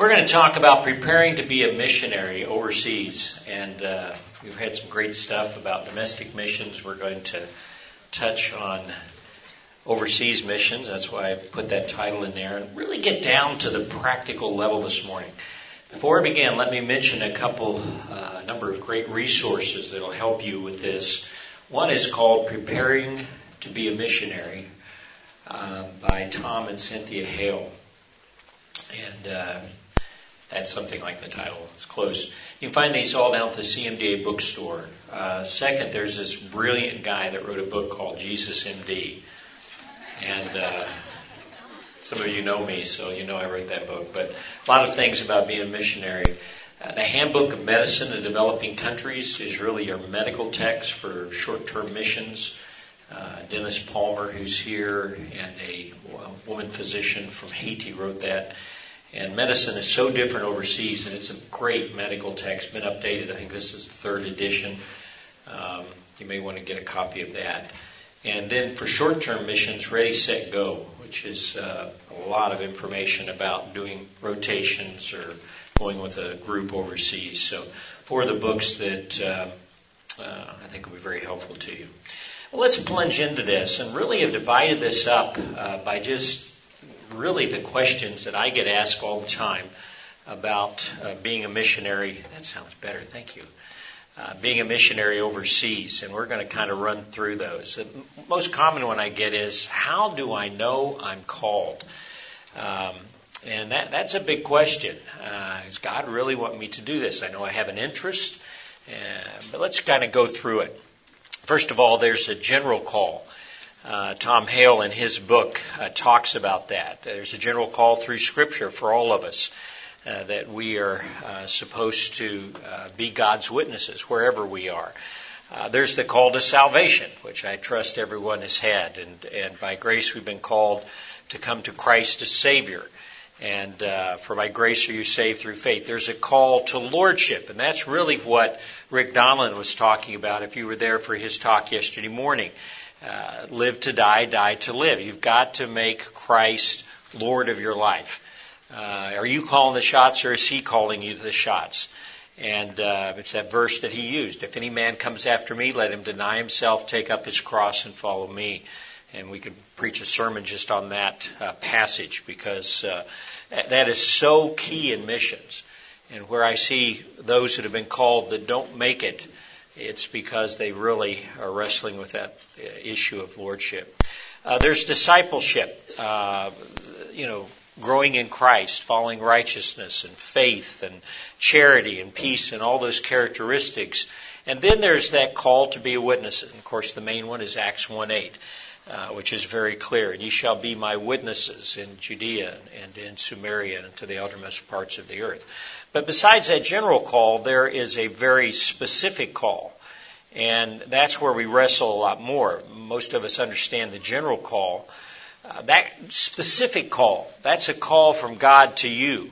We're going to talk about preparing to be a missionary overseas, and uh, we've had some great stuff about domestic missions. We're going to touch on overseas missions. That's why I put that title in there, and really get down to the practical level this morning. Before I begin, let me mention a couple, uh, number of great resources that will help you with this. One is called Preparing to be a Missionary uh, by Tom and Cynthia Hale. And uh, that's something like the title. It's close. You can find these all down at the CMDA bookstore. Uh, second, there's this brilliant guy that wrote a book called Jesus MD. And uh, some of you know me, so you know I wrote that book. But a lot of things about being a missionary. Uh, the Handbook of Medicine in Developing Countries is really your medical text for short-term missions. Uh, Dennis Palmer, who's here, and a woman physician from Haiti wrote that. And medicine is so different overseas, and it's a great medical text, been updated. I think this is the third edition. Um, you may want to get a copy of that. And then for short-term missions, Ready, Set, Go, which is uh, a lot of information about doing rotations or going with a group overseas. So four of the books that uh, uh, I think will be very helpful to you. Well, let's plunge into this and really have divided this up uh, by just really the questions that I get asked all the time about uh, being a missionary. That sounds better. Thank you. Uh, being a missionary overseas, and we're going to kind of run through those. The most common one I get is, "How do I know I'm called?" Um, and that that's a big question. Uh, does God really want me to do this? I know I have an interest, uh, but let's kind of go through it. First of all, there's a general call. Uh, Tom Hale, in his book, uh, talks about that. There's a general call through Scripture for all of us uh, that we are uh, supposed to uh, be God's witnesses wherever we are. There's the call to salvation, which I trust everyone has had, and, and by grace we've been called to come to Christ as Savior. And for by grace are you saved through faith. There's a call to lordship, and that's really what Rick Donlin was talking about. If you were there for his talk yesterday morning, uh, live to die, die to live. You've got to make Christ Lord of your life. Uh, are you calling the shots or is he calling you the shots? And uh, it's that verse that he used. If any man comes after me, let him deny himself, take up his cross, and follow me. And we could preach a sermon just on that uh, passage because uh, that is so key in missions. And where I see those that have been called that don't make it, it's because they really are wrestling with that uh, issue of lordship. Uh, there's discipleship, uh, you know, growing in Christ, following righteousness and faith and charity and peace and all those characteristics. And then there's that call to be a witness. And of course, the main one is Acts 1 8. Uh, which is very clear. And ye shall be my witnesses in Judea and in Samaria and to the outermost parts of the earth. But besides that general call, there is a very specific call. And that's where we wrestle a lot more. Most of us understand the general call. Uh, that specific call, that's a call from God to you,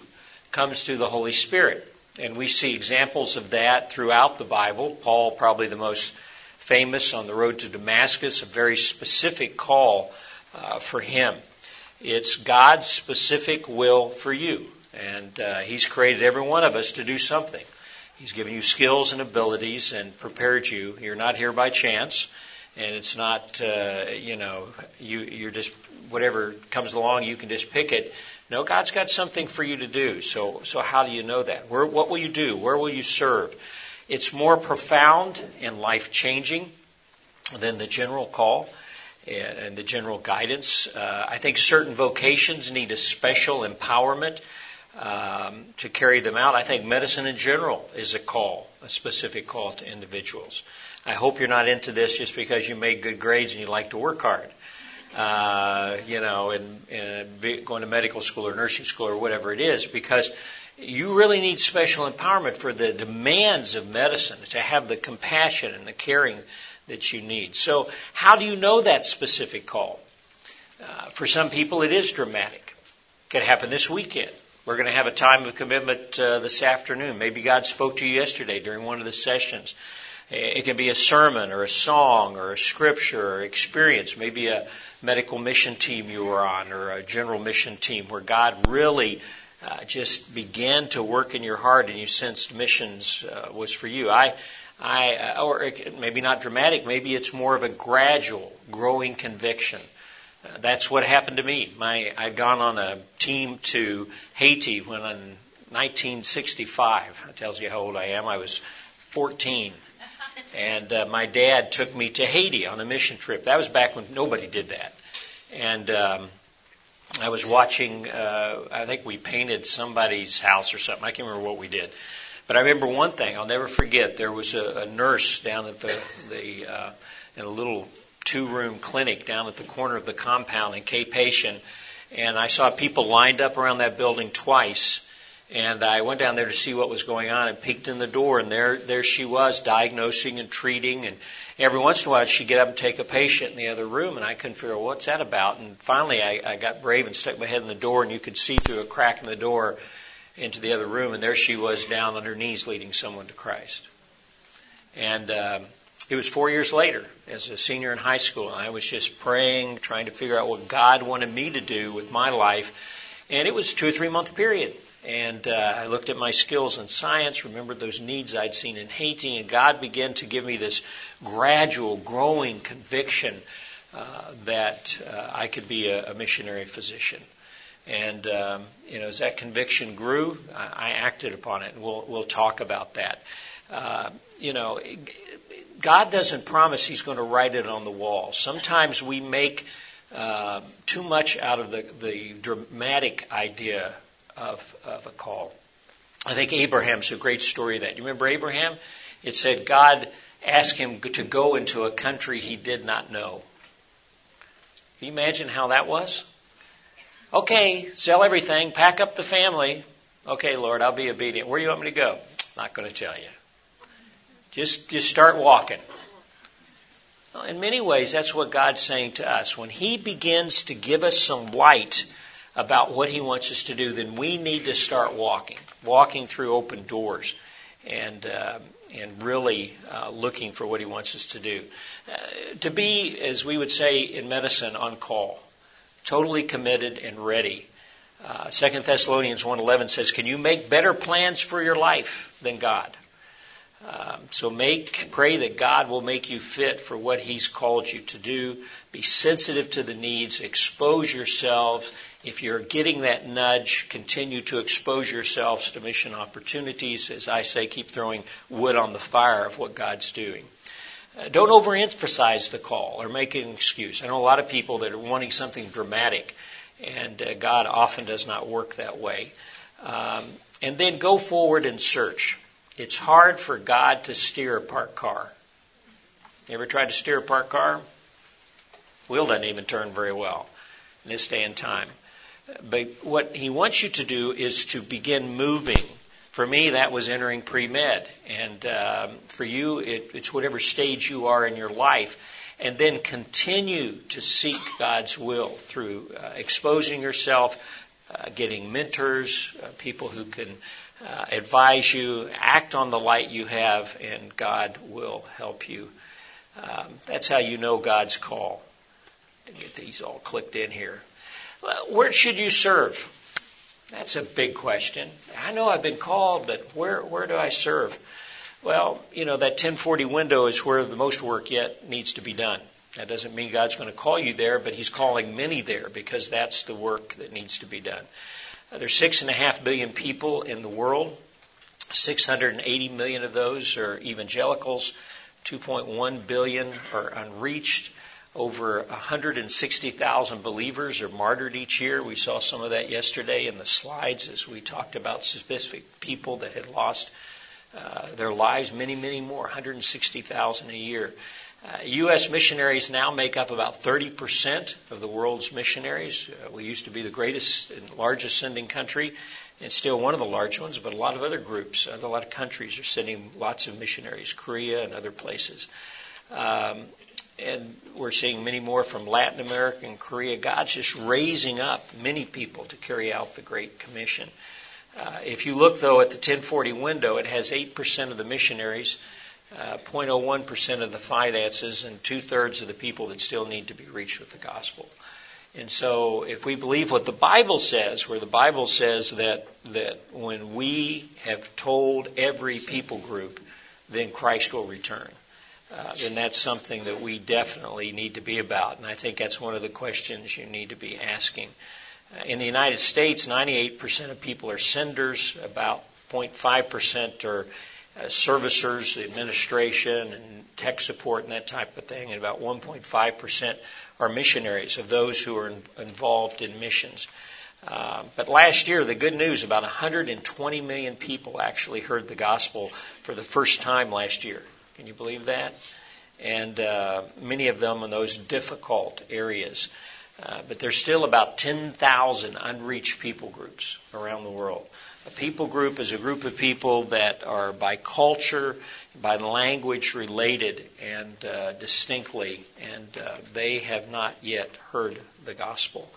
comes through the Holy Spirit. And we see examples of that throughout the Bible. Paul, probably the most famous on the road to Damascus, a very specific call uh, for him. It's God's specific will for you. And uh, He's created every one of us to do something. He's given you skills and abilities and prepared you. You're not here by chance, and it's not, uh, you know, you, you're just whatever comes along, you can just pick it. No, God's got something for you to do. So, so how do you know that? Where, what will you do? Where will you serve? It's more profound and life changing than the general call and the general guidance. Uh, I think certain vocations need a special empowerment um, to carry them out. I think medicine in general is a call, a specific call to individuals. I hope you're not into this just because you made good grades and you like to work hard. Uh, you know, and, and going to medical school or nursing school or whatever it is, because you really need special empowerment for the demands of medicine to have the compassion and the caring that you need. So, how do you know that specific call? Uh, for some people, it is dramatic. It could happen this weekend. We're going to have a time of commitment uh, this afternoon. Maybe God spoke to you yesterday during one of the sessions. It can be a sermon or a song or a scripture or experience, maybe a medical mission team you were on or a general mission team where God really uh, just began to work in your heart and you sensed missions uh, was for you. I, I, uh, or maybe not dramatic, maybe it's more of a gradual, growing conviction. Uh, that's what happened to me. My, I'd gone on a team to Haiti when in 1965. That tells you how old I am. I was 14. And uh, my dad took me to Haiti on a mission trip. That was back when nobody did that. And um, I was watching, uh, I think we painted somebody's house or something. I can't remember what we did. But I remember one thing I'll never forget. There was a, a nurse down at the, the uh, in a little two room clinic down at the corner of the compound in Cap-Haïtien. And I saw people lined up around that building twice. And I went down there to see what was going on and peeked in the door and there, there she was diagnosing and treating and every once in a while she'd get up and take a patient in the other room and I couldn't figure out what's that about. And finally I, I got brave and stuck my head in the door and you could see through a crack in the door into the other room and there she was down on her knees leading someone to Christ. And, um, it was four years later as a senior in high school. I was just praying, trying to figure out what God wanted me to do with my life. And it was two or three month period. And uh, I looked at my skills in science, remembered those needs I'd seen in Haiti, and God began to give me this gradual, growing conviction uh, that uh, I could be a, a missionary physician. And um, you know, as that conviction grew, I, I acted upon it, and we'll we'll talk about that. Uh, you know, God doesn't promise He's going to write it on the wall. Sometimes we make uh, too much out of the, the dramatic idea of, of a call. I think Abraham's a great story of that. You remember Abraham? It said God asked him to go into a country he did not know. Can you imagine how that was? Okay, sell everything, pack up the family. Okay, Lord, I'll be obedient. Where do you want me to go? Not going to tell you. Just, just start walking. Well, in many ways, that's what God's saying to us. When He begins to give us some light about what He wants us to do, then we need to start walking, walking through open doors, and uh, and really uh, looking for what He wants us to do. Uh, to be, as we would say in medicine, on call, totally committed and ready. Uh, Second Thessalonians 1:11 says, "Can you make better plans for your life than God?" Um, so make, pray that God will make you fit for what He's called you to do. Be sensitive to the needs. Expose yourselves. If you're getting that nudge, continue to expose yourselves to mission opportunities. As I say, keep throwing wood on the fire of what God's doing. Uh, don't overemphasize the call or make an excuse. I know a lot of people that are wanting something dramatic, and uh, God often does not work that way. Um, and then go forward and search. It's hard for God to steer a parked car. You ever tried to steer a parked car? Wheel doesn't even turn very well in this day and time. But what he wants you to do is to begin moving. For me, that was entering pre med. And um, for you, it, it's whatever stage you are in your life. And then continue to seek God's will through uh, exposing yourself, uh, getting mentors, uh, people who can uh, advise you, act on the light you have, and God will help you. Um, that's how you know God's call. Get these all clicked in here. Where should you serve? That's a big question. I know I've been called, but where where do I serve? Well, you know that 1040 window is where the most work yet needs to be done. That doesn't mean God's going to call you there, but He's calling many there because that's the work that needs to be done. Uh, there's six and a half billion people in the world. 680 million of those are evangelicals. 2.1 billion are unreached. Over 160,000 believers are martyred each year. We saw some of that yesterday in the slides as we talked about specific people that had lost uh, their lives. Many, many more. 160,000 a year. Uh, U.S. missionaries now make up about 30% of the world's missionaries. Uh, we used to be the greatest and largest sending country, and still one of the large ones, but a lot of other groups, uh, a lot of countries are sending lots of missionaries, Korea and other places. Um, and we're seeing many more from Latin America and Korea. God's just raising up many people to carry out the Great Commission. Uh, if you look, though, at the 1040 window, it has 8% of the missionaries uh, 0.01% of the finances and two thirds of the people that still need to be reached with the gospel. And so, if we believe what the Bible says, where the Bible says that, that when we have told every people group, then Christ will return, uh, then that's something that we definitely need to be about. And I think that's one of the questions you need to be asking. Uh, in the United States, 98% of people are senders, about 0.5% are uh, servicers, the administration, and tech support, and that type of thing, and about 1.5% are missionaries of those who are in, involved in missions. Uh, but last year, the good news about 120 million people actually heard the gospel for the first time last year. Can you believe that? And uh, many of them in those difficult areas. Uh, but there's still about 10,000 unreached people groups around the world. A people group is a group of people that are by culture, by language related and uh, distinctly, and uh, they have not yet heard the gospel.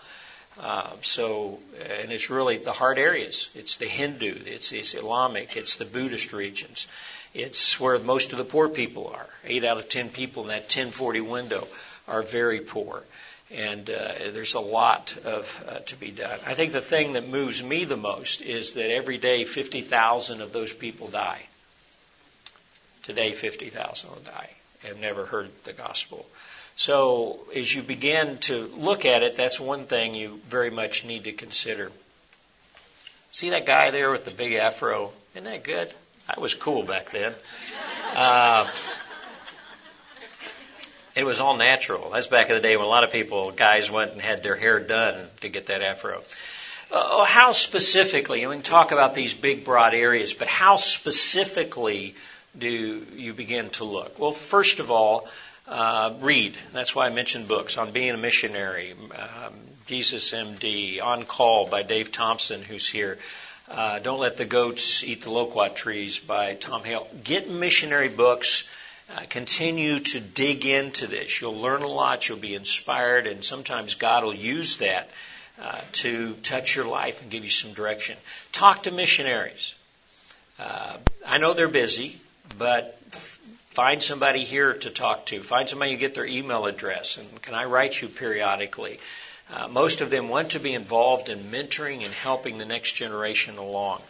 Uh, so, and it's really the hard areas. It's the Hindu, it's, it's Islamic, it's the Buddhist regions. It's where most of the poor people are. Eight out of ten people in that 1040 window are very poor and uh, there's a lot of uh, to be done. I think the thing that moves me the most is that every day 50,000 of those people die. Today, 50,000 will die. Have never heard the gospel. So, as you begin to look at it, that's one thing you very much need to consider. See that guy there with the big afro? Isn't that good? I was cool back then. Uh, it was all natural. That's back in the day when a lot of people, guys, went and had their hair done to get that afro. Uh, how specifically, and we can talk about these big, broad areas, but how specifically do you begin to look? Well, first of all, uh, read. That's why I mentioned books on being a missionary. Um, Jesus MD, On Call by Dave Thompson, who's here. Uh, Don't Let the Goats Eat the Loquat Trees by Tom Hale. Get missionary books uh, continue to dig into this. You'll learn a lot, you'll be inspired, and sometimes God will use that uh, to touch your life and give you some direction. Talk to missionaries. Uh, I know they're busy, but find somebody here to talk to. Find somebody you get their email address, and can I write you periodically? Uh, most of them want to be involved in mentoring and helping the next generation along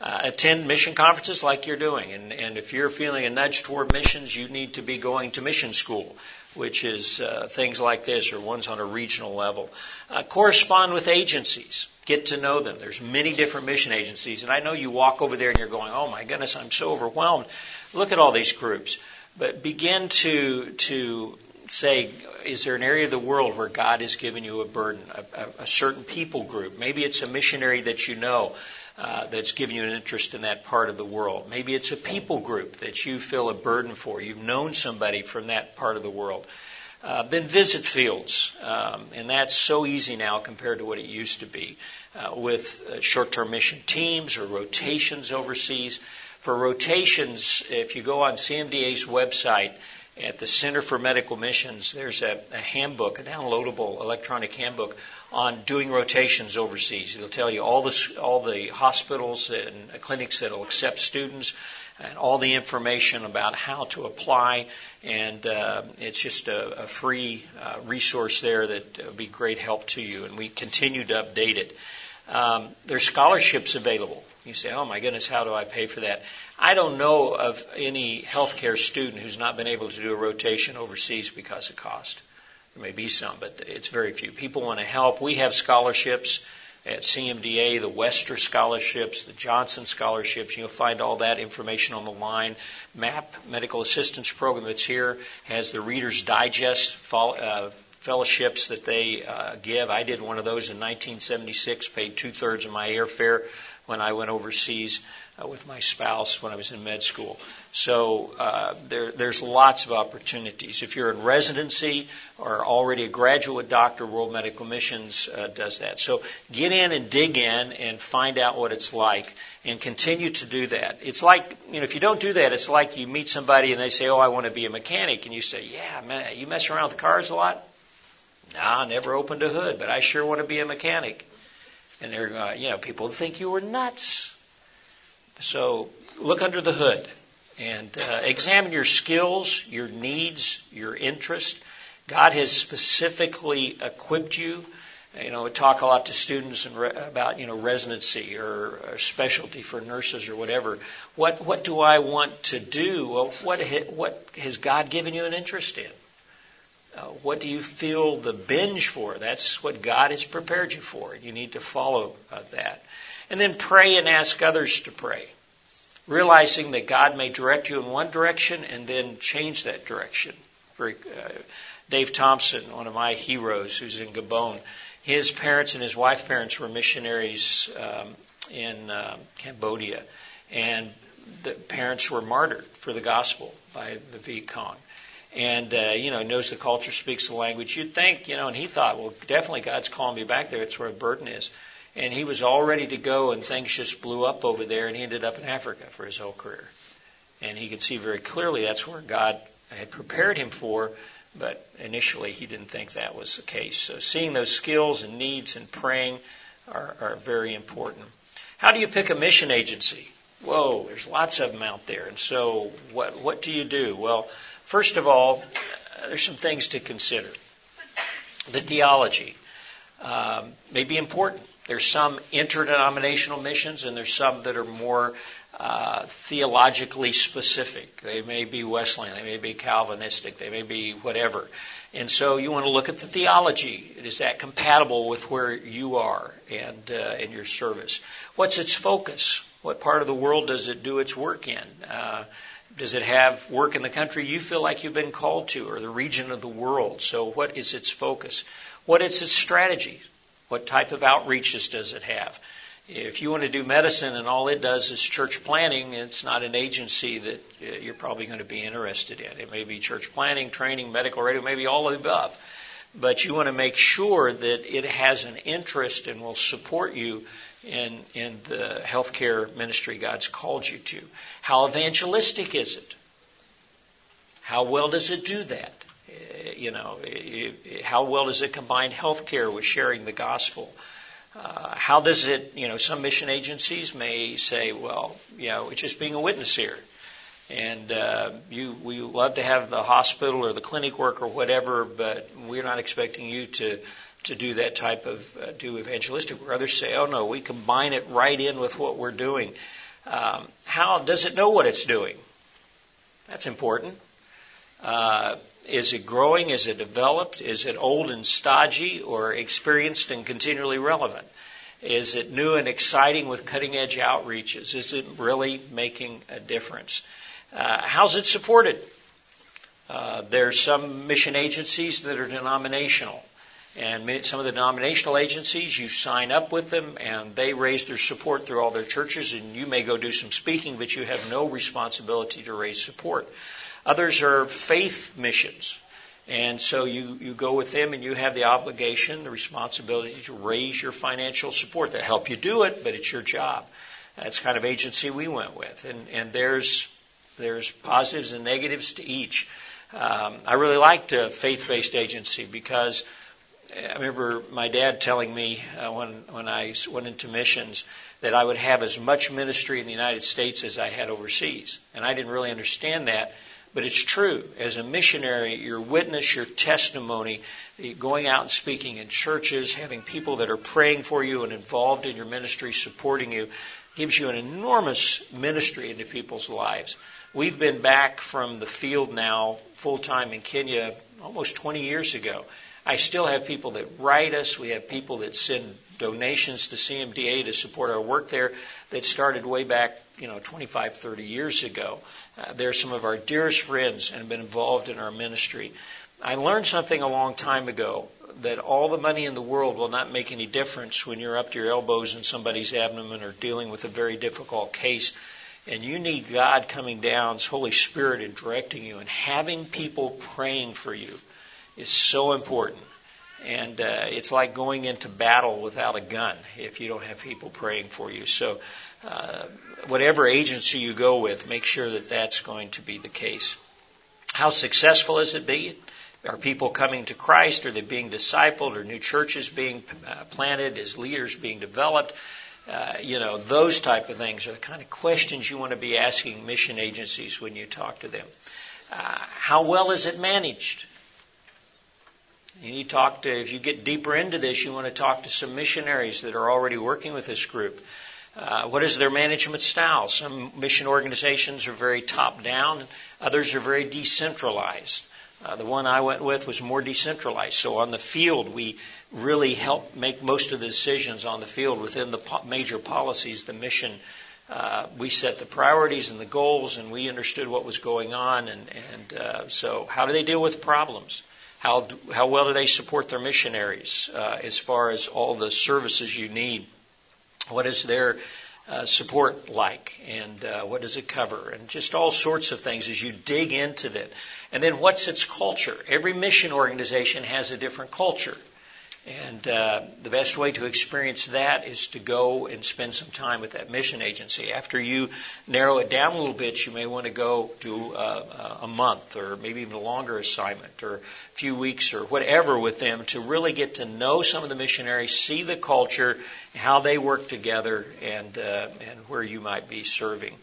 uh, attend mission conferences like you're doing. And, and if you're feeling a nudge toward missions, you need to be going to mission school, which is uh, things like this or ones on a regional level. Uh, correspond with agencies. Get to know them. There's many different mission agencies, and I know you walk over there and you're going, "Oh my goodness, I'm so overwhelmed." Look at all these groups, but begin to to say, is there an area of the world where God has given you a burden, a, a, a certain people group? Maybe it's a missionary that you know uh, that's given you an interest in that part of the world. Maybe it's a people group that you feel a burden for. You've known somebody from that part of the world. Uh, then visit fields, um, and that's so easy now compared to what it used to be uh, with uh, short-term mission teams or rotations overseas. For rotations, if you go on CMDA's website at the Center for Medical Missions, there's a, a handbook, a downloadable electronic handbook on doing rotations overseas. It'll tell you all the all the hospitals and clinics that will accept students, and all the information about how to apply. And uh, it's just a, a free uh, resource there that will be great help to you. And we continue to update it. Um, there's scholarships available. You say, "Oh my goodness, how do I pay for that?" I don't know of any healthcare student who's not been able to do a rotation overseas because of cost. There may be some, but it's very few. People want to help. We have scholarships at CMDA, the Wester scholarships, the Johnson scholarships. You'll find all that information on the line. MAP, Medical Assistance Program that's here, has the Reader's Digest uh, fellowships that they uh, give. I did one of those in 1976, paid two thirds of my airfare when I went overseas uh, with my spouse when I was in med school. So uh, there, there's lots of opportunities. If you're in residency or already a graduate doctor, World Medical Missions uh, does that. So get in and dig in and find out what it's like and continue to do that. It's like, you know, if you don't do that, it's like you meet somebody and they say, oh, I want to be a mechanic. And you say, yeah, man, you mess around with cars a lot? Nah, never opened a hood, but I sure want to be a mechanic. And they're, uh, you know, people think you were nuts. So look under the hood and uh, examine your skills, your needs, your interest. God has specifically equipped you you know, we talk a lot to students about you know residency or, or, specialty for nurses or whatever. What what do I want to do? What what has God given you an interest in? Uh, what do you feel the binge for? That's what God has prepared you for. You need to follow uh, that, and then pray and ask others to pray, realizing that God may direct you in one direction and then change that direction. Very, uh, Dave Thompson, one of my heroes, who's in Gabon his parents and his wife's parents were missionaries um, in uh, Cambodia, and the parents were martyred for the gospel by the Viet Cong. And uh, you know knows the culture, speaks the language. You'd think, you know, and he thought, well, definitely God's calling me back there. It's where Burton is. And he was all ready to go, and things just blew up over there, and he ended up in Africa for his whole career. And he could see very clearly that's where God had prepared him for, but initially he didn't think that was the case. So seeing those skills and needs and praying are, are very important. How do you pick a mission agency? Whoa, there's lots of them out there. And so what, what do you do? Well, first of all, there's some things to consider. The theology um, may be important. There's some interdenominational missions, and there's some that are more uh, theologically specific. They may be Wesleyan, they may be Calvinistic, they may be whatever. And so you want to look at the theology. Is that compatible with where you are and uh, in your service? What's its focus? What part of the world does it do its work in? Uh, does it have work in the country you feel like you've been called to, or the region of the world? So, what is its focus? What is its strategy? What type of outreaches does it have? If you want to do medicine and all it does is church planting, it's not an agency that uh, you're probably going to be interested in. It may be church planting, training, medical radio, maybe all of the above. But you want to make sure that it has an interest and will support you in, in the healthcare ministry God's called you to. How evangelistic is it? How well does it do that? Uh, you know, how well does it combine healthcare with sharing the gospel? Uh, how does it, you know, some mission agencies may say, well, you know, it's just being a witness here. And uh, you, we love to have the hospital or the clinic work or whatever, but we're not expecting you to to do that type of uh, do evangelistic work. Others say, oh no, we combine it right in with what we're doing. Um, how does it know what it's doing? That's important. Uh, is it growing? Is it developed? Is it old and stodgy or experienced and continually relevant? Is it new and exciting with cutting edge outreaches? Is it really making a difference? Uh, how's it supported? Uh, there's some mission agencies that are denominational. And some of the denominational agencies, you sign up with them and they raise their support through all their churches, and you may go do some speaking, but you have no responsibility to raise support. Others are faith missions. And so you, you go with them and you have the obligation, the responsibility to raise your financial support. They help you do it, but it's your job. That's kind of agency we went with. And, and there's, there's positives and negatives to each. Um, I really liked a faith-based agency because I remember my dad telling me uh, when, when I went into missions that I would have as much ministry in the United States as I had overseas. And I didn't really understand that but it's true. As a missionary, your witness, your testimony, going out and speaking in churches, having people that are praying for you and involved in your ministry, supporting you, gives you an enormous ministry into people's lives. We've been back from the field now full time in Kenya almost 20 years ago. I still have people that write us. We have people that send donations to CMDA to support our work there that started way back, you know, 25, 30 years ago. Uh, they're some of our dearest friends and have been involved in our ministry. I learned something a long time ago that all the money in the world will not make any difference when you're up to your elbows in somebody's abdomen or dealing with a very difficult case. And you need God coming down, His Holy Spirit, and directing you. And having people praying for you is so important. And uh, it's like going into battle without a gun if you don't have people praying for you. So uh, whatever agency you go with, make sure that that's going to be the case. How successful is it being? Are people coming to Christ? Are they being discipled? Are new churches being uh, planted? Is leaders being developed? Uh, you know, those type of things are the kind of questions you want to be asking mission agencies when you talk to them. Uh, how well is it managed? You talk to, if you get deeper into this, you want to talk to some missionaries that are already working with this group. Uh, what is their management style? Some mission organizations are very top down, others are very decentralized. Uh, the one I went with was more decentralized. So on the field, we really help make most of the decisions on the field within the po- major policies, the mission. Uh, we set the priorities and the goals, and we understood what was going on. And, and uh, so, how do they deal with problems? How, how well do they support their missionaries uh, as far as all the services you need? What is their uh, support like, and uh, what does it cover, and just all sorts of things as you dig into that. And then what's its culture? Every mission organization has a different culture. And uh, the best way to experience that is to go and spend some time with that mission agency. After you narrow it down a little bit, you may want to go to uh, a month or maybe even a longer assignment or a few weeks or whatever with them to really get to know some of the missionaries, see the culture, how they work together, and uh, and where you might be serving.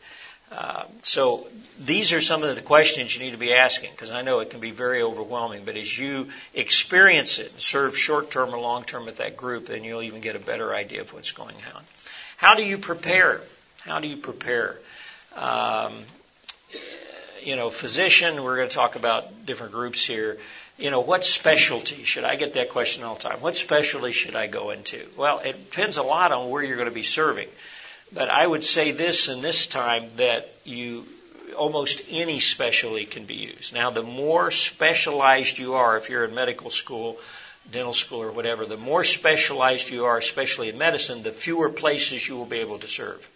Uh, so these are some of the questions you need to be asking because I know it can be very overwhelming. But as you experience it and serve short term or long term with that group, then you'll even get a better idea of what's going on. How do you prepare? How do you prepare? Um, you know, physician, we're going to talk about different groups here. You know, what specialty should I get that question all the time? What specialty should I go into? Well, it depends a lot on where you're going to be serving. But I would say this in this time that you almost any specialty can be used. Now, the more specialized you are, if you're in medical school, dental school, or whatever, the more specialized you are, especially in medicine, the fewer places you will be able to serve.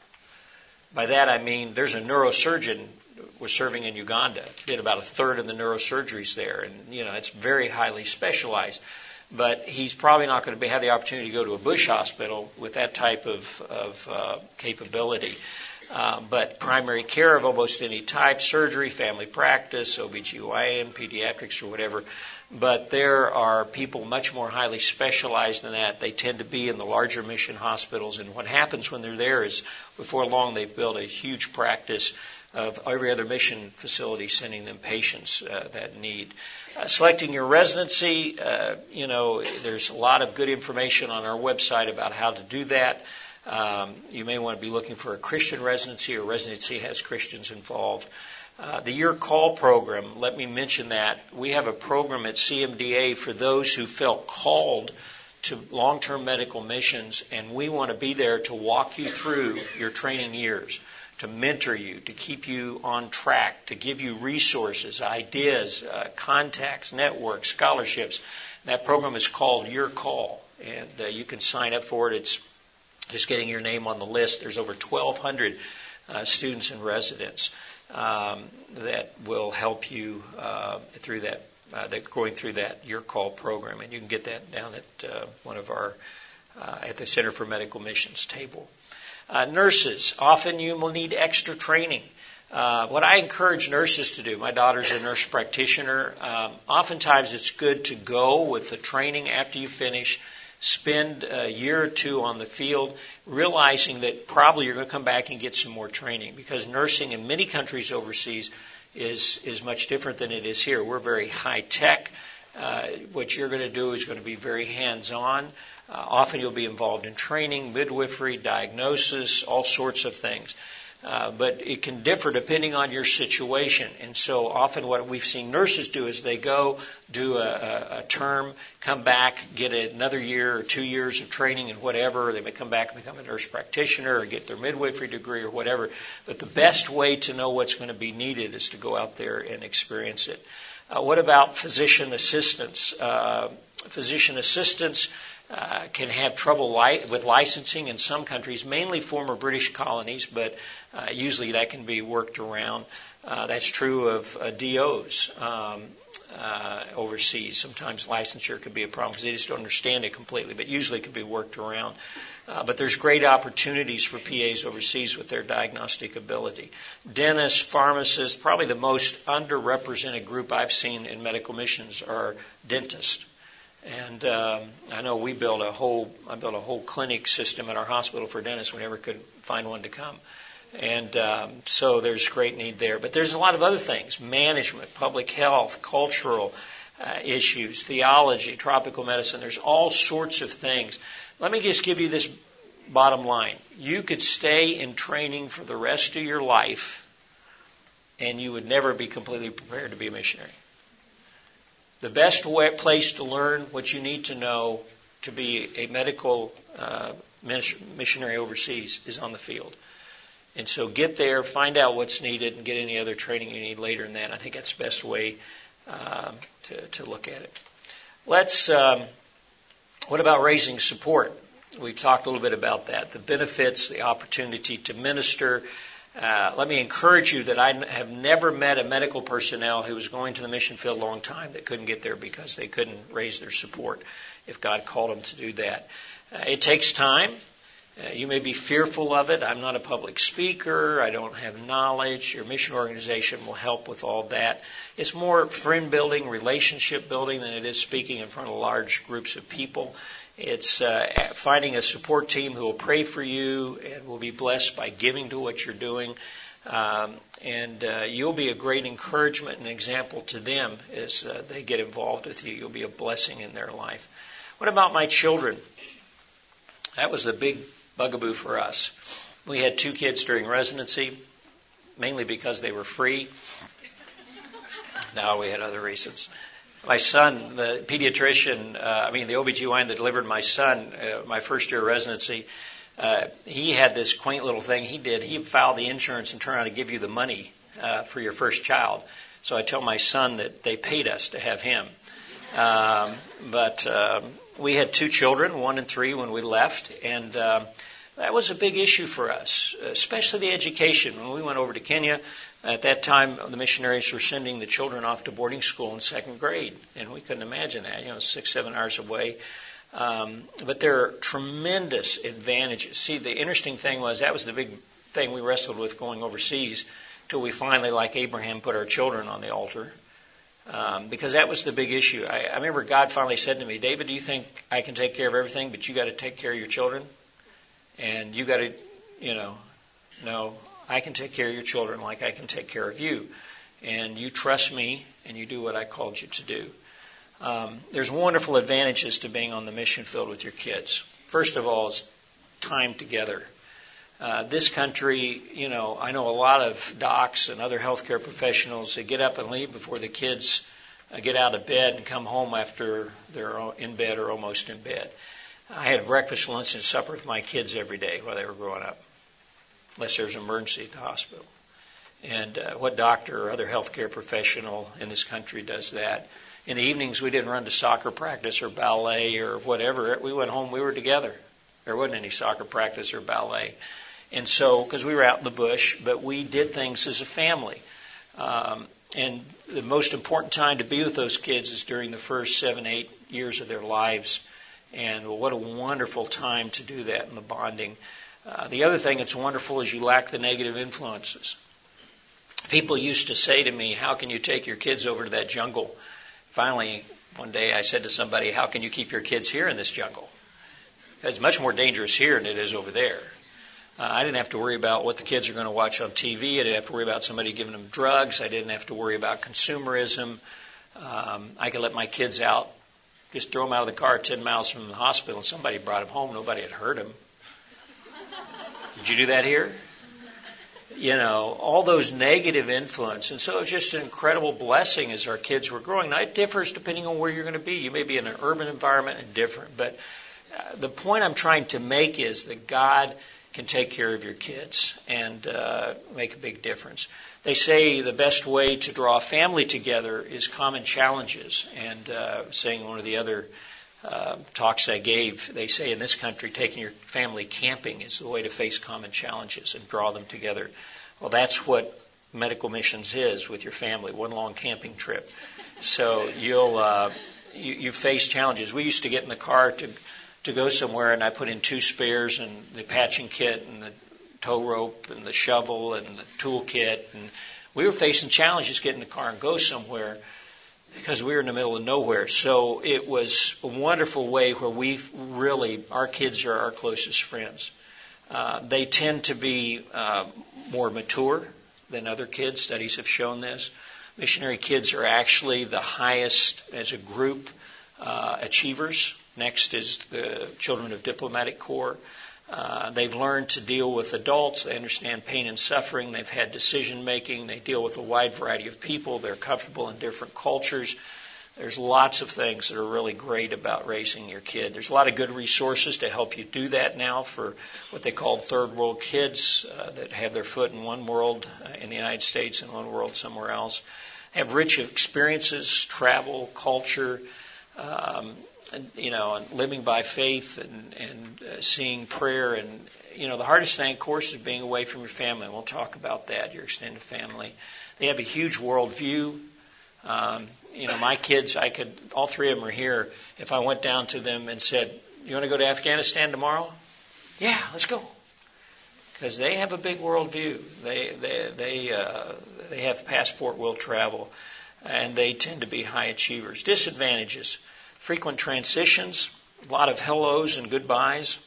By that I mean there's a neurosurgeon was serving in Uganda, did about a third of the neurosurgeries there, and you know it's very highly specialized but he's probably not going to be, have the opportunity to go to a bush hospital with that type of, of uh, capability. Uh, but primary care of almost any type, surgery, family practice, OBGYN, pediatrics, or whatever. But there are people much more highly specialized than that. They tend to be in the larger mission hospitals. And what happens when they're there is before long they've built a huge practice of every other mission facility sending them patients uh, that need. Uh, selecting your residency, uh, you know, there's a lot of good information on our website about how to do that. Um, you may want to be looking for a Christian residency or residency has Christians involved. Uh, the Your Call program, let me mention that. We have a program at CMDA for those who felt called to long term medical missions, and we want to be there to walk you through your training years to mentor you, to keep you on track, to give you resources, ideas, uh, contacts, networks, scholarships. That program is called Your Call, and uh, you can sign up for it. It's just getting your name on the list. There's over 1,200 uh, students and residents um, that will help you uh, through that. Uh, that going through that Your Call program, and you can get that down at uh, one of our at the Center for Medical Missions table. Uh, nurses, often you will need extra training. Uh, what I encourage nurses to do, my daughter's a nurse practitioner. Um, oftentimes it's good to go with the training after you finish, spend a year or two on the field, realizing that probably you're going to come back and get some more training because nursing in many countries overseas is is much different than it is here. We're very high tech. Uh, what you're going to do is going to be very hands on. Uh, often you'll be involved in training, midwifery, diagnosis, all sorts of things. Uh, but it can differ depending on your situation. And so often what we've seen nurses do is they go do a, a, a term, come back, get another year or two years of training and whatever. They may come back and become a nurse practitioner or get their midwifery degree or whatever. But the best way to know what's going to be needed is to go out there and experience it. Uh, what about physician assistants? Uh, physician assistants uh, can have trouble li- with licensing in some countries, mainly former British colonies, but uh, usually that can be worked around. Uh, that's true of uh, DOs um, uh, overseas. Sometimes licensure could be a problem because they just don't understand it completely, but usually it can be worked around. Uh, but there's great opportunities for PAs overseas with their diagnostic ability. Dentists, pharmacists, probably the most underrepresented group I've seen in medical missions are dentists. And um, I know we built a whole I built a whole clinic system at our hospital for dentists. We never could find one to come, and um, so there's great need there. But there's a lot of other things: management, public health, cultural. uh, issues, theology, tropical medicine. There's all sorts of things. Let me just give you this bottom line. You could stay in training for the rest of your life and you would never be completely prepared to be a missionary. The best way, place to learn what you need to know to be a medical uh, missionary overseas is on the field. And so get there, find out what's needed, and get any other training you need later in that. I think that's the best way um, to, to look at it. Let's, um, what about raising support? We've talked a little bit about that. The benefits, the opportunity to minister. Uh, let me encourage you that I have never met a medical personnel who was going to the mission field a long time that couldn't get there because they couldn't raise their support if God called them to do that. Uh, it takes time. Uh, you may be fearful of it. I'm not a public speaker. I don't have knowledge. Your mission organization will help with all that. It's more friend building, relationship building than it is speaking in front of large groups of people. It's uh, finding a support team who will pray for you and will be blessed by giving to what you're doing. Um, and uh, you'll be a great encouragement and example to them as uh, they get involved with you. You'll be a blessing in their life. What about my children? That was the big bugaboo for us. We had two kids during residency, mainly because they were free. Now we had other reasons. My son, the pediatrician, uh, I mean, the OBGYN that delivered my son, uh, my first year of residency, uh, he had this quaint little thing he did. He'd file the insurance and turn around and give you the money uh, for your first child. So I tell my son that they paid us to have him. Um, but um, we had two children, one and three, when we left, and um, that was a big issue for us, especially the education. When we went over to Kenya, at that time the missionaries were sending the children off to boarding school in second grade, and we couldn't imagine that. You know, six, seven hours away. Um, but there are tremendous advantages. See, the interesting thing was that was the big thing we wrestled with going overseas till we finally, like Abraham, put our children on the altar. Um, because that was the big issue. I, I remember God finally said to me, David, do you think I can take care of everything, but you got to take care of your children? And you got to, you know, no, I can take care of your children like I can take care of you. And you trust me and you do what I called you to do. Um, there's wonderful advantages to being on the mission field with your kids. First of all, it's time together. Uh, this country, you know, I know a lot of docs and other healthcare professionals that get up and leave before the kids uh, get out of bed and come home after they're in bed or almost in bed. I had breakfast, lunch, and supper with my kids every day while they were growing up, unless there's an emergency at the hospital. And uh, what doctor or other healthcare professional in this country does that? In the evenings, we didn't run to soccer practice or ballet or whatever. We went home, we were together. There wasn't any soccer practice or ballet. And so, because we were out in the bush, but we did things as a family. Um, and the most important time to be with those kids is during the first seven, eight years of their lives. And what a wonderful time to do that in the bonding. Uh, the other thing that's wonderful is you lack the negative influences. People used to say to me, How can you take your kids over to that jungle? Finally, one day I said to somebody, How can you keep your kids here in this jungle? It's much more dangerous here than it is over there. Uh, I didn't have to worry about what the kids are going to watch on TV. I didn't have to worry about somebody giving them drugs. I didn't have to worry about consumerism. Um, I could let my kids out, just throw them out of the car 10 miles from the hospital, and somebody brought them home. Nobody had hurt them. Did you do that here? You know, all those negative influence. And so it was just an incredible blessing as our kids were growing. Now, it differs depending on where you're going to be. You may be in an urban environment and different. But uh, the point I'm trying to make is that God can take care of your kids and uh, make a big difference. They say the best way to draw a family together is common challenges. And uh, saying one of the other uh, talks I gave, they say in this country, taking your family camping is the way to face common challenges and draw them together. Well, that's what medical missions is with your family, one long camping trip. So you'll uh, you, you face challenges. We used to get in the car to to go somewhere, and I put in two spares and the patching kit and the tow rope and the shovel and the tool kit. And we were facing challenges getting the car and go somewhere because we were in the middle of nowhere. So it was a wonderful way where we really, our kids are our closest friends. Uh, they tend to be uh, more mature than other kids. Studies have shown this. Missionary kids are actually the highest as a group uh, achievers. Next is the children of diplomatic corps. Uh, they've learned to deal with adults. They understand pain and suffering. They've had decision making. They deal with a wide variety of people. They're comfortable in different cultures. There's lots of things that are really great about raising your kid. There's a lot of good resources to help you do that now for what they call third world kids uh, that have their foot in one world uh, in the United States and one world somewhere else. Have rich experiences, travel, culture, um, you know, and living by faith and, and uh, seeing prayer. And, you know, the hardest thing, of course, is being away from your family. We'll talk about that, your extended family. They have a huge worldview. Um, you know, my kids, I could, all three of them are here. If I went down to them and said, You want to go to Afghanistan tomorrow? Yeah, let's go. Because they have a big worldview. They, they, they, uh, they have passport will travel, and they tend to be high achievers. Disadvantages frequent transitions, a lot of hellos and goodbyes.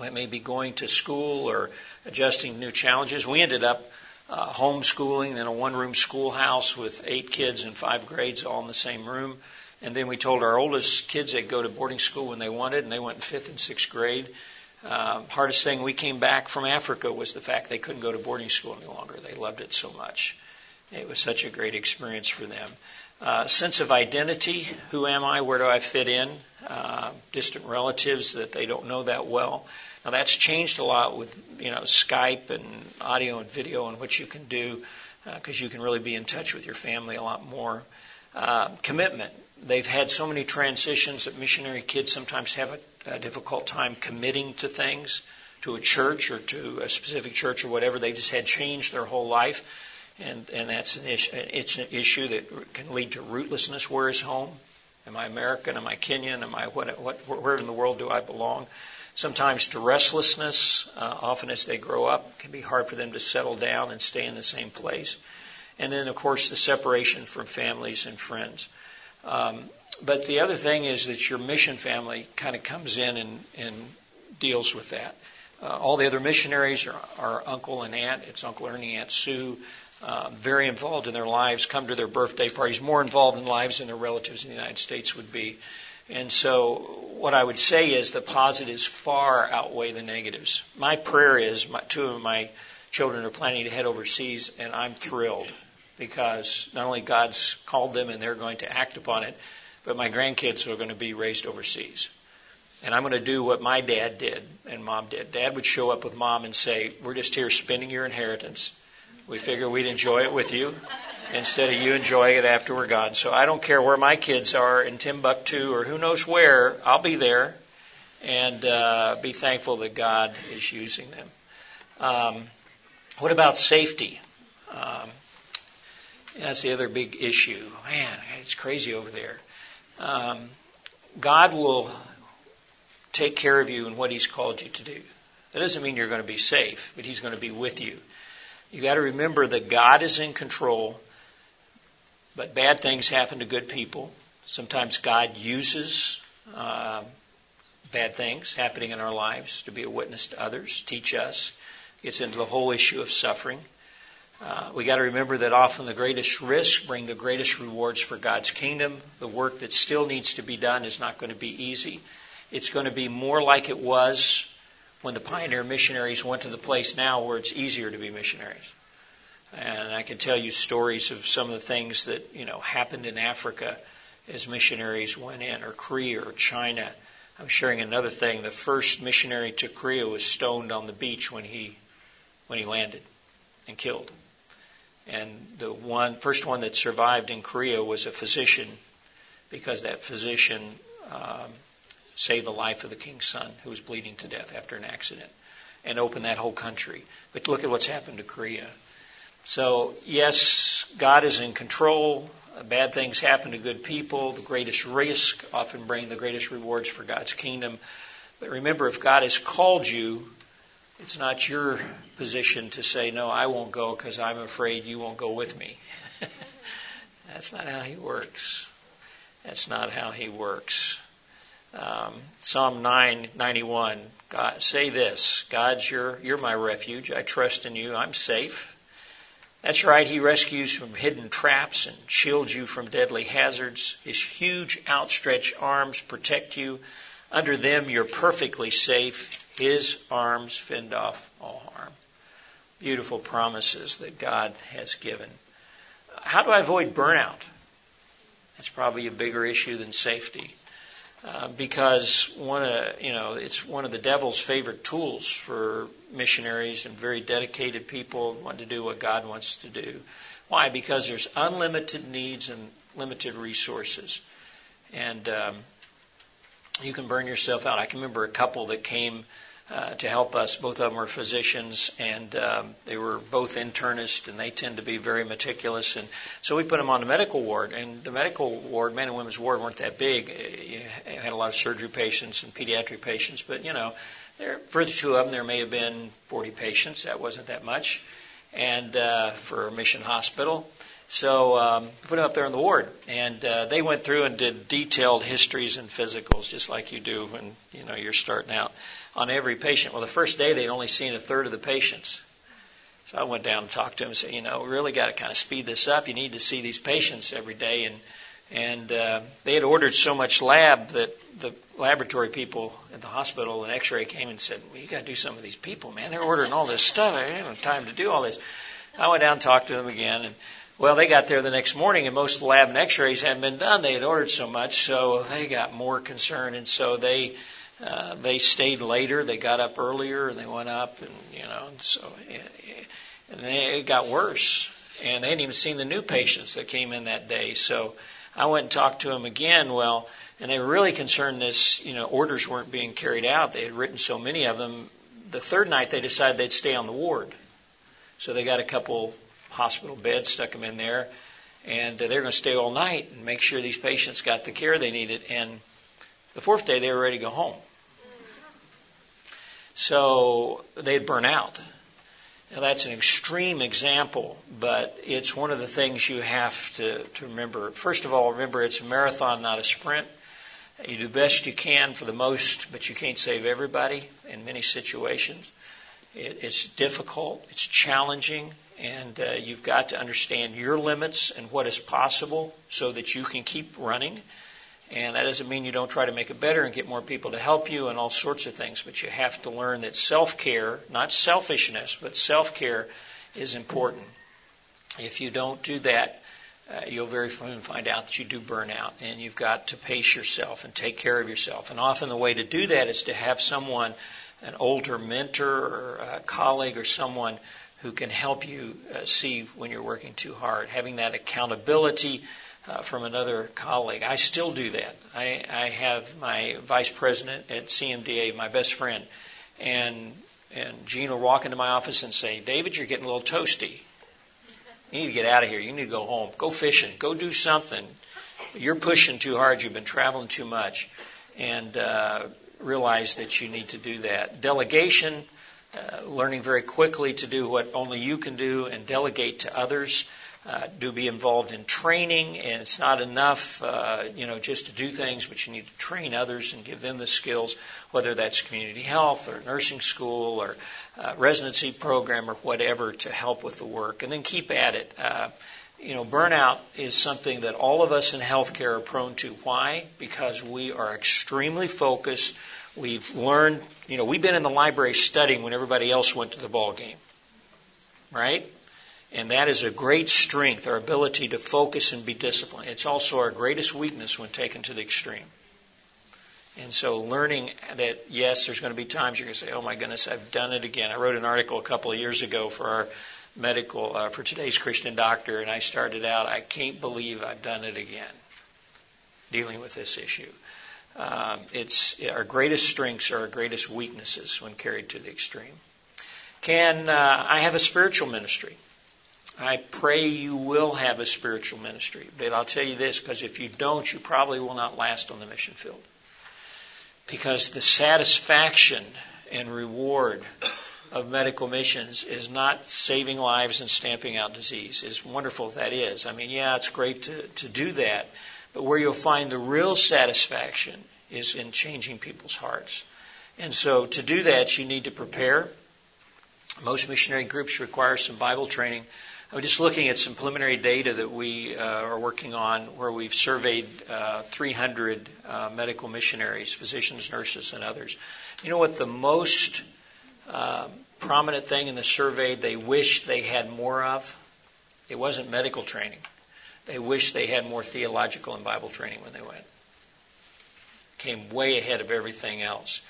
I may be going to school or adjusting new challenges. We ended up uh, homeschooling in a one room schoolhouse with eight kids in five grades all in the same room. And then we told our oldest kids they'd go to boarding school when they wanted, and they went in fifth and sixth grade. Uh, hardest thing we came back from Africa was the fact they couldn't go to boarding school any longer. They loved it so much. It was such a great experience for them. Uh, sense of identity. Who am I? Where do I fit in? Uh, distant relatives that they don't know that well. Now that's changed a lot with you know Skype and audio and video and what you can do because uh, you can really be in touch with your family a lot more. Uh, commitment. They've had so many transitions that missionary kids sometimes have a, a difficult time committing to things, to a church or to a specific church or whatever. They've just had changed their whole life and and that's an issue. It's an issue that can lead to rootlessness. Where is home? Am I American? Am I Kenyan? Am I what? What? Where in the world do I belong? Sometimes to restlessness. Uh, often as they grow up, it can be hard for them to settle down and stay in the same place. And then, of course, the separation from families and friends. Um, but the other thing is that your mission family kind of comes in and, and deals with that. Uh, all the other missionaries are, are uncle and aunt. It's Uncle Ernie, Aunt Sue, uh, very involved in their lives, come to their birthday parties, more involved in lives than their relatives in the United States would be. And so, what I would say is the positives far outweigh the negatives. My prayer is my, two of my children are planning to head overseas, and I'm thrilled because not only God's called them and they're going to act upon it, but my grandkids are going to be raised overseas. And I'm going to do what my dad did and mom did. Dad would show up with mom and say, We're just here spending your inheritance we figure we'd enjoy it with you instead of you enjoying it after we're gone. So I don't care where my kids are in Timbuktu or who knows where, I'll be there and uh, be thankful that God is using them. Um, what about safety? Um, that's the other big issue. Man, it's crazy over there. Um, God will take care of you in what He's called you to do. That doesn't mean you're going to be safe, but He's going to be with you. You got to remember that God is in control, but bad things happen to good people. Sometimes God uses uh, bad things happening in our lives to be a witness to others, teach us. Gets into the whole issue of suffering. Uh, we got to remember that often the greatest risks bring the greatest rewards for God's kingdom. The work that still needs to be done is not going to be easy. It's going to be more like it was when the pioneer missionaries went to the place now where it's easier to be missionaries. And I can tell you stories of some of the things that, you know, happened in Africa as missionaries went in, or Korea or China. I'm sharing another thing. The first missionary to Korea was stoned on the beach when he when he landed and killed. And the one first one that survived in Korea was a physician, because that physician um, saved the life of the king's son who was bleeding to death after an accident and open that whole country. But look at what's happened to Korea. So, yes, God is in control. Bad things happen to good people. The greatest risk often bring the greatest rewards for God's kingdom. But remember, if God has called you, it's not your position to say, No, I won't go because I'm afraid you won't go with me. That's not how He works. That's not how He works. Um, Psalm 991, God, say this, God's your, you're my refuge. I trust in you. I'm safe. That's right, He rescues from hidden traps and shields you from deadly hazards. His huge outstretched arms protect you. Under them, you're perfectly safe. His arms fend off all harm. Beautiful promises that God has given. How do I avoid burnout? That's probably a bigger issue than safety. Uh, because one of you know it's one of the devil's favorite tools for missionaries and very dedicated people want to do what God wants to do. Why? Because there's unlimited needs and limited resources, and um, you can burn yourself out. I can remember a couple that came uh, to help us. Both of them were physicians, and um, they were both internists, and they tend to be very meticulous. And so we put them on the medical ward, and the medical ward, men and women's ward, weren't that big. You had a lot of surgery patients and pediatric patients, but you know, there for the two of them, there may have been 40 patients. That wasn't that much, and uh, for mission hospital. So um, put them up there in the ward, and uh, they went through and did detailed histories and physicals, just like you do when you know you're starting out on every patient. Well, the first day they'd only seen a third of the patients, so I went down and talked to them and said, you know, we really got to kind of speed this up. You need to see these patients every day, and and uh, they had ordered so much lab that the laboratory people at the hospital and X-ray came and said, well, you got to do some of these people, man. They're ordering all this stuff. I don't have time to do all this. I went down and talked to them again, and well, they got there the next morning, and most lab and X-rays hadn't been done. They had ordered so much, so they got more concerned, and so they uh, they stayed later. They got up earlier, and they went up, and you know, and so and they, it got worse. And they hadn't even seen the new patients that came in that day. So I went and talked to them again. Well, and they were really concerned this, you know, orders weren't being carried out. They had written so many of them. The third night, they decided they'd stay on the ward. So they got a couple hospital beds, stuck them in there, and uh, they're going to stay all night and make sure these patients got the care they needed. And the fourth day, they were ready to go home. So they'd burn out. Now, that's an extreme example, but it's one of the things you have to, to remember. First of all, remember it's a marathon, not a sprint. You do best you can for the most, but you can't save everybody in many situations. It, it's difficult, it's challenging, and uh, you've got to understand your limits and what is possible so that you can keep running. And that doesn't mean you don't try to make it better and get more people to help you and all sorts of things, but you have to learn that self care, not selfishness, but self care is important. If you don't do that, uh, you'll very soon find out that you do burn out and you've got to pace yourself and take care of yourself. And often the way to do that is to have someone, an older mentor or a colleague or someone who can help you uh, see when you're working too hard. Having that accountability uh, from another colleague. I still do that. I, I have my vice president at CMDA, my best friend, and and Gene will walk into my office and say, David, you're getting a little toasty. You need to get out of here. You need to go home. Go fishing. Go do something. You're pushing too hard. You've been traveling too much. And uh, realize that you need to do that. Delegation uh, learning very quickly to do what only you can do and delegate to others. Uh, do be involved in training, and it's not enough, uh, you know, just to do things, but you need to train others and give them the skills, whether that's community health or nursing school or uh, residency program or whatever to help with the work, and then keep at it. Uh, you know, burnout is something that all of us in healthcare are prone to. Why? Because we are extremely focused We've learned, you know, we've been in the library studying when everybody else went to the ball game. Right? And that is a great strength, our ability to focus and be disciplined. It's also our greatest weakness when taken to the extreme. And so learning that, yes, there's going to be times you're going to say, oh my goodness, I've done it again. I wrote an article a couple of years ago for our medical, uh, for today's Christian doctor, and I started out, I can't believe I've done it again, dealing with this issue. Um, it's our greatest strengths are our greatest weaknesses when carried to the extreme. Can uh, I have a spiritual ministry? I pray you will have a spiritual ministry. But I'll tell you this, because if you don't, you probably will not last on the mission field. Because the satisfaction and reward of medical missions is not saving lives and stamping out disease. As wonderful that is. I mean, yeah, it's great to, to do that. But where you'll find the real satisfaction is in changing people's hearts. And so to do that, you need to prepare. Most missionary groups require some Bible training. I'm just looking at some preliminary data that we uh, are working on where we've surveyed uh, 300 uh, medical missionaries, physicians, nurses, and others. You know what the most uh, prominent thing in the survey they wish they had more of? It wasn't medical training. They wish they had more theological and Bible training when they went. Came way ahead of everything else.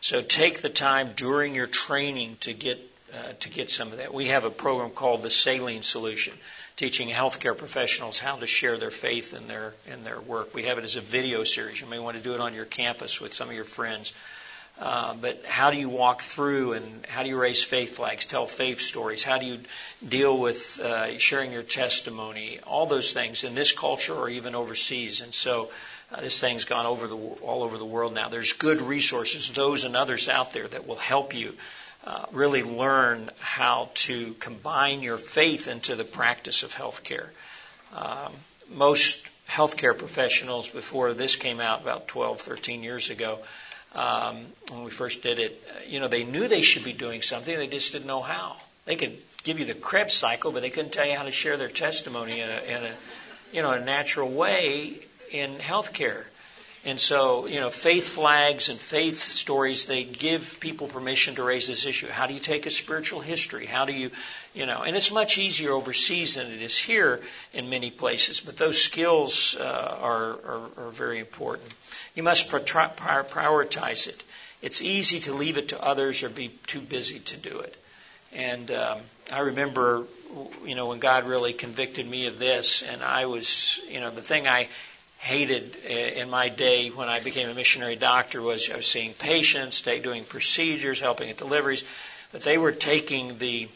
So take the time during your training to get uh, to get some of that. We have a program called the Saline Solution, teaching healthcare professionals how to share their faith in their in their work. We have it as a video series. You may want to do it on your campus with some of your friends. Uh, but how do you walk through and how do you raise faith flags, tell faith stories? How do you deal with uh, sharing your testimony? All those things in this culture or even overseas. And so uh, this thing's gone over the all over the world now. There's good resources, those and others out there that will help you uh, really learn how to combine your faith into the practice of healthcare. Um, most healthcare professionals, before this came out about 12, 13 years ago, um, when we first did it, you know, they knew they should be doing something, they just didn't know how. They could give you the Krebs cycle, but they couldn't tell you how to share their testimony in a, in a you know, a natural way in healthcare. And so, you know, faith flags and faith stories, they give people permission to raise this issue. How do you take a spiritual history? How do you, you know, and it's much easier overseas than it is here in many places, but those skills uh, are, are, are, very important. You must prioritize it. It's easy to leave it to others or be too busy to do it. And um, I remember, you know, when God really convicted me of this, and I was, you know, the thing I hated in my day when I became a missionary doctor was I was seeing patients, doing procedures, helping at deliveries, but they were taking the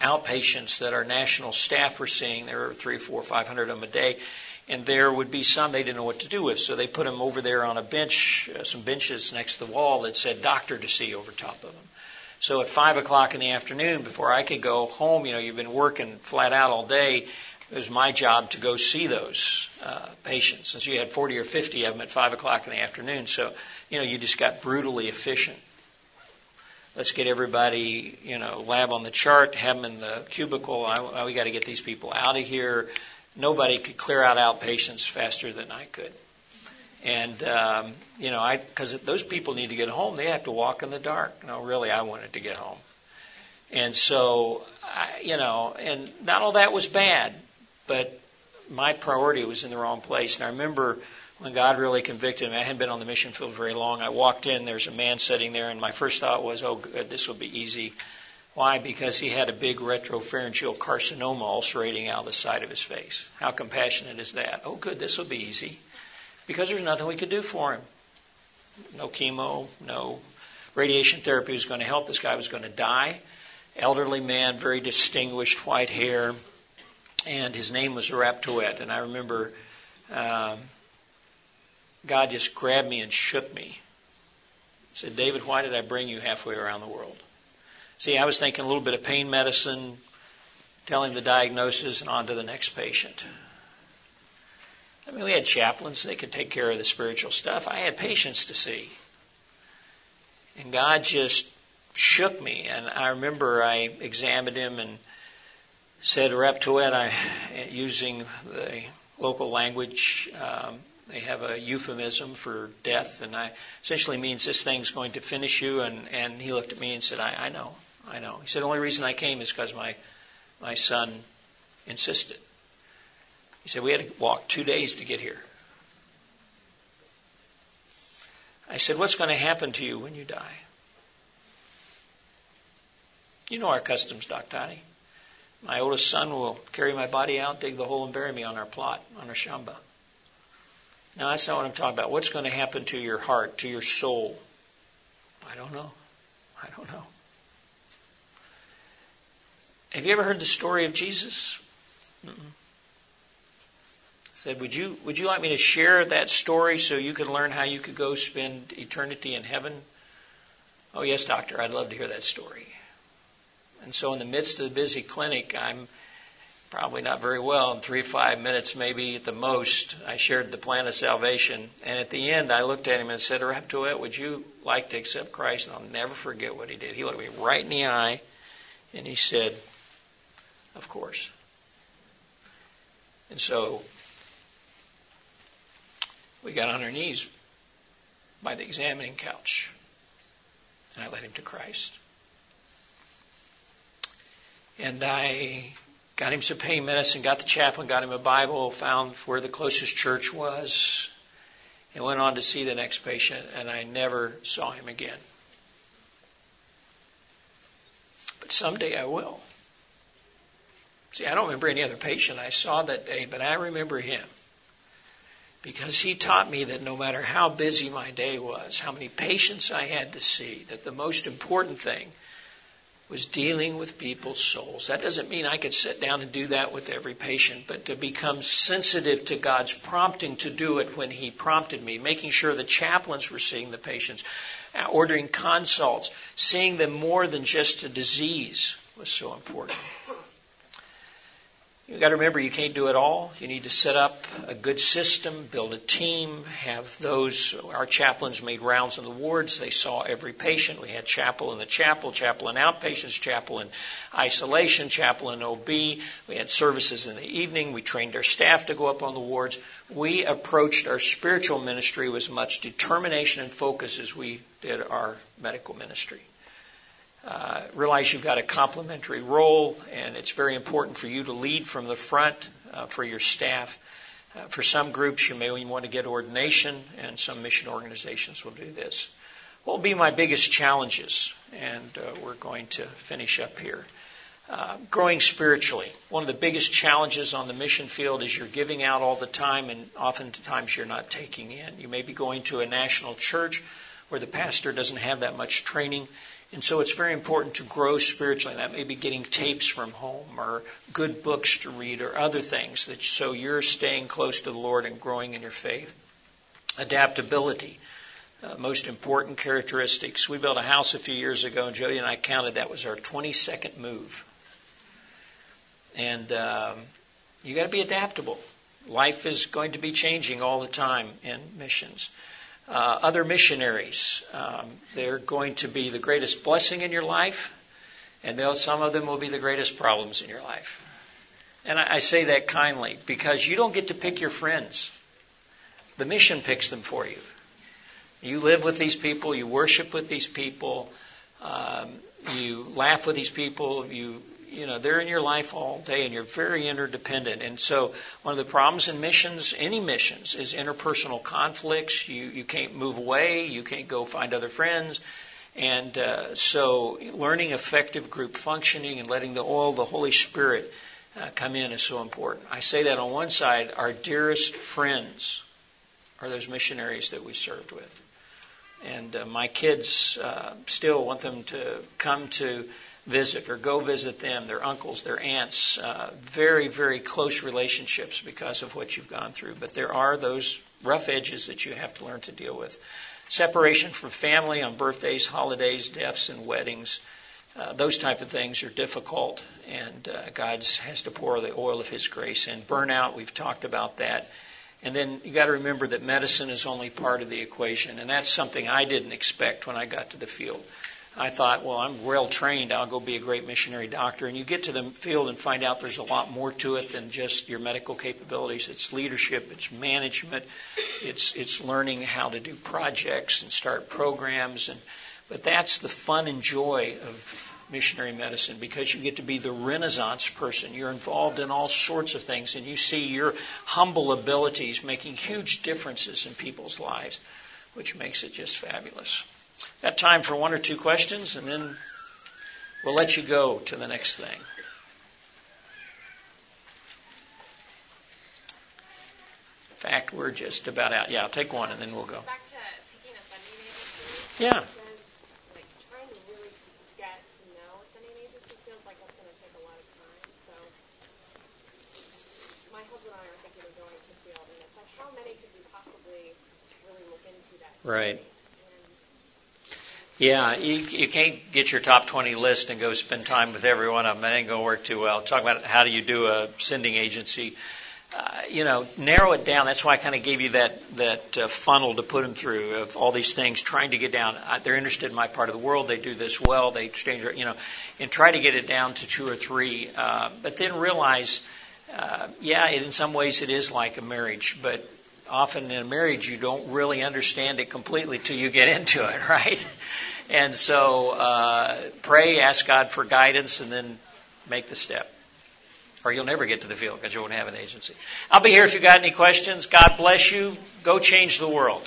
outpatients that our national staff were seeing. There were three, four, five hundred of them a day, and there would be some they didn't know what to do with, so they put them over there on a bench, uh, some benches next to the wall that said "doctor to see" over top of them. So at five o'clock in the afternoon, before I could go home, you know, you've been working flat out all day it was my job to go see those uh, patients. Since you had 40 or 50 of them at 5 o'clock in the afternoon, so, you know, you just got brutally efficient. Let's get everybody, you know, lab on the chart, have them in the cubicle. I, we got to get these people out of here. Nobody could clear out outpatients faster than I could. And, um, you know, I, because those people need to get home, they have to walk in the dark. No, really, I wanted to get home. And so, I, you know, and not all that was bad but my priority was in the wrong place. And I remember when God really convicted me, I hadn't been on the mission field very long. I walked in, there's a man sitting there, and my first thought was, oh, good, this will be easy. Why? Because he had a big retropharyngeal carcinoma ulcerating out of the side of his face. How compassionate is that? Oh, good, this will be easy. Because there's nothing we could do for him. No chemo, no radiation therapy was going to help. This guy was going to die. Elderly man, very distinguished, white hair, and his name was Arap Tuet. And I remember um, God just grabbed me and shook me. He said, David, why did I bring you halfway around the world? See, I was thinking a little bit of pain medicine, telling the diagnosis, and on to the next patient. I mean, we had chaplains, they could take care of the spiritual stuff. I had patients to see. And God just shook me. And I remember I examined him and said Reptuet, I, using the local language, um, they have a euphemism for death, and I essentially means this thing's going to finish you. And, and he looked at me and said, I, I know, I know. He said, the only reason I came is because my, my son insisted. He said, we had to walk two days to get here. I said, what's going to happen to you when you die? You know our customs, Dr. Toddy. My oldest son will carry my body out, dig the hole, and bury me on our plot, on our shamba. Now, that's not what I'm talking about. What's going to happen to your heart, to your soul? I don't know. I don't know. Have you ever heard the story of Jesus? Mm-mm. Said, would you would you like me to share that story so you could learn how you could go spend eternity in heaven? Oh yes, doctor, I'd love to hear that story. And so in the midst of the busy clinic, I'm probably not very well. In three, five minutes, maybe at the most, I shared the plan of salvation. And at the end, I looked at him and said, Raptoet, would you like to accept Christ? And I'll never forget what he did. He looked me right in the eye and he said, of course. And so we got on our knees by the examining couch, and I led him to Christ. And I got him some pain medicine, got the chaplain, got him a Bible, found where the closest church was, and went on to see the next patient, and I never saw him again. But someday I will. See, I don't remember any other patient I saw that day, but I remember him. Because he taught me that no matter how busy my day was, how many patients I had to see, that the most important thing was dealing with people's souls. That doesn't mean I could sit down and do that with every patient, but to become sensitive to God's prompting to do it when He prompted me, making sure the chaplains were seeing the patients, uh, ordering consults, seeing them more than just a disease was so important. You've got to remember you can't do it all. You need to set up a good system, build a team, have those. Our chaplains made rounds in the wards. They saw every patient. We had chapel in the chapel, chapel in outpatients, chapel in isolation, chapel in OB. We had services in the evening. We trained our staff to go up on the wards. We approached our spiritual ministry with as much determination and focus as we did our medical ministry. Uh, realize you've got a complementary role, and it's very important for you to lead from the front uh, for your staff. Uh, for some groups, you may want to get ordination, and some mission organizations will do this. What will be my biggest challenges? And uh, we're going to finish up here. Uh, growing spiritually. One of the biggest challenges on the mission field is you're giving out all the time, and oftentimes you're not taking in. You may be going to a national church where the pastor doesn't have that much training and so it's very important to grow spiritually. That may be getting tapes from home or good books to read or other things that so you're staying close to the Lord and growing in your faith. Adaptability. Uh, most important characteristics. We built a house a few years ago, and Jody and I counted that was our 22nd move. And um, you got to be adaptable. Life is going to be changing all the time in missions uh, other missionaries. Um, they're going to be the greatest blessing in your life, and some of them will be the greatest problems in your life. And I, I say that kindly because you don't get to pick your friends. The mission picks them for you. You live with these people, you worship with these people, um, you laugh with these people, you you know, they're in your life all day and you're very interdependent. And so one of the problems in missions, any missions, is interpersonal conflicts. You, you can't move away. You can't go find other friends. And uh, so learning effective group functioning and letting the oil, the Holy Spirit, uh, come in is so important. I say that on one side, our dearest friends are those missionaries that we served with. And uh, my kids uh, still want them to come to visit or go visit them, their uncles, their aunts, uh, very, very close relationships because of what you've gone through. But there are those rough edges that you have to learn to deal with. Separation from family on birthdays, holidays, deaths, and weddings. Uh, those type of things are difficult, and uh, God has to pour the oil of His grace in. Burnout, we've talked about that. And then you got to remember that medicine is only part of the equation, and that's something I didn't expect when I got to the field. I thought, well, I'm well trained. I'll go be a great missionary doctor. And you get to the field and find out there's a lot more to it than just your medical capabilities. It's leadership, it's management, it's it's learning how to do projects and start programs. And but that's the fun and joy of missionary medicine because you get to be the renaissance person. You're involved in all sorts of things, and you see your humble abilities making huge differences in people's lives, which makes it just fabulous. Got time for one or two questions, and then we'll let you go to the next thing. In fact, we're just about out. Yeah, I'll take one, and then we'll go. Back to picking a funding agency. Yeah. like trying to really get to know a funding agency feels like that's going to take a lot of time. So my husband and I are thinking of going to field, and it's like, how many could we possibly really look into that? Right. Yeah, you, you can't get your top 20 list and go spend time with every one of them. That ain't going to work too well. Talk about how do you do a sending agency. uh, you know, narrow it down. That's why I kind of gave you that that uh, funnel to put them through of all these things, trying to get down. Uh, they're interested in my part of the world. They do this well. They exchange, you know, and try to get it down to two or three. Uh, but then realize, uh, yeah, in some ways it is like a marriage, but often in a marriage you don't really understand it completely till you get into it, right? And so uh, pray, ask God for guidance, and then make the step or you'll never get to the field because you won't have an agency. I'll be here if you've got any questions. God bless you. Go change the world.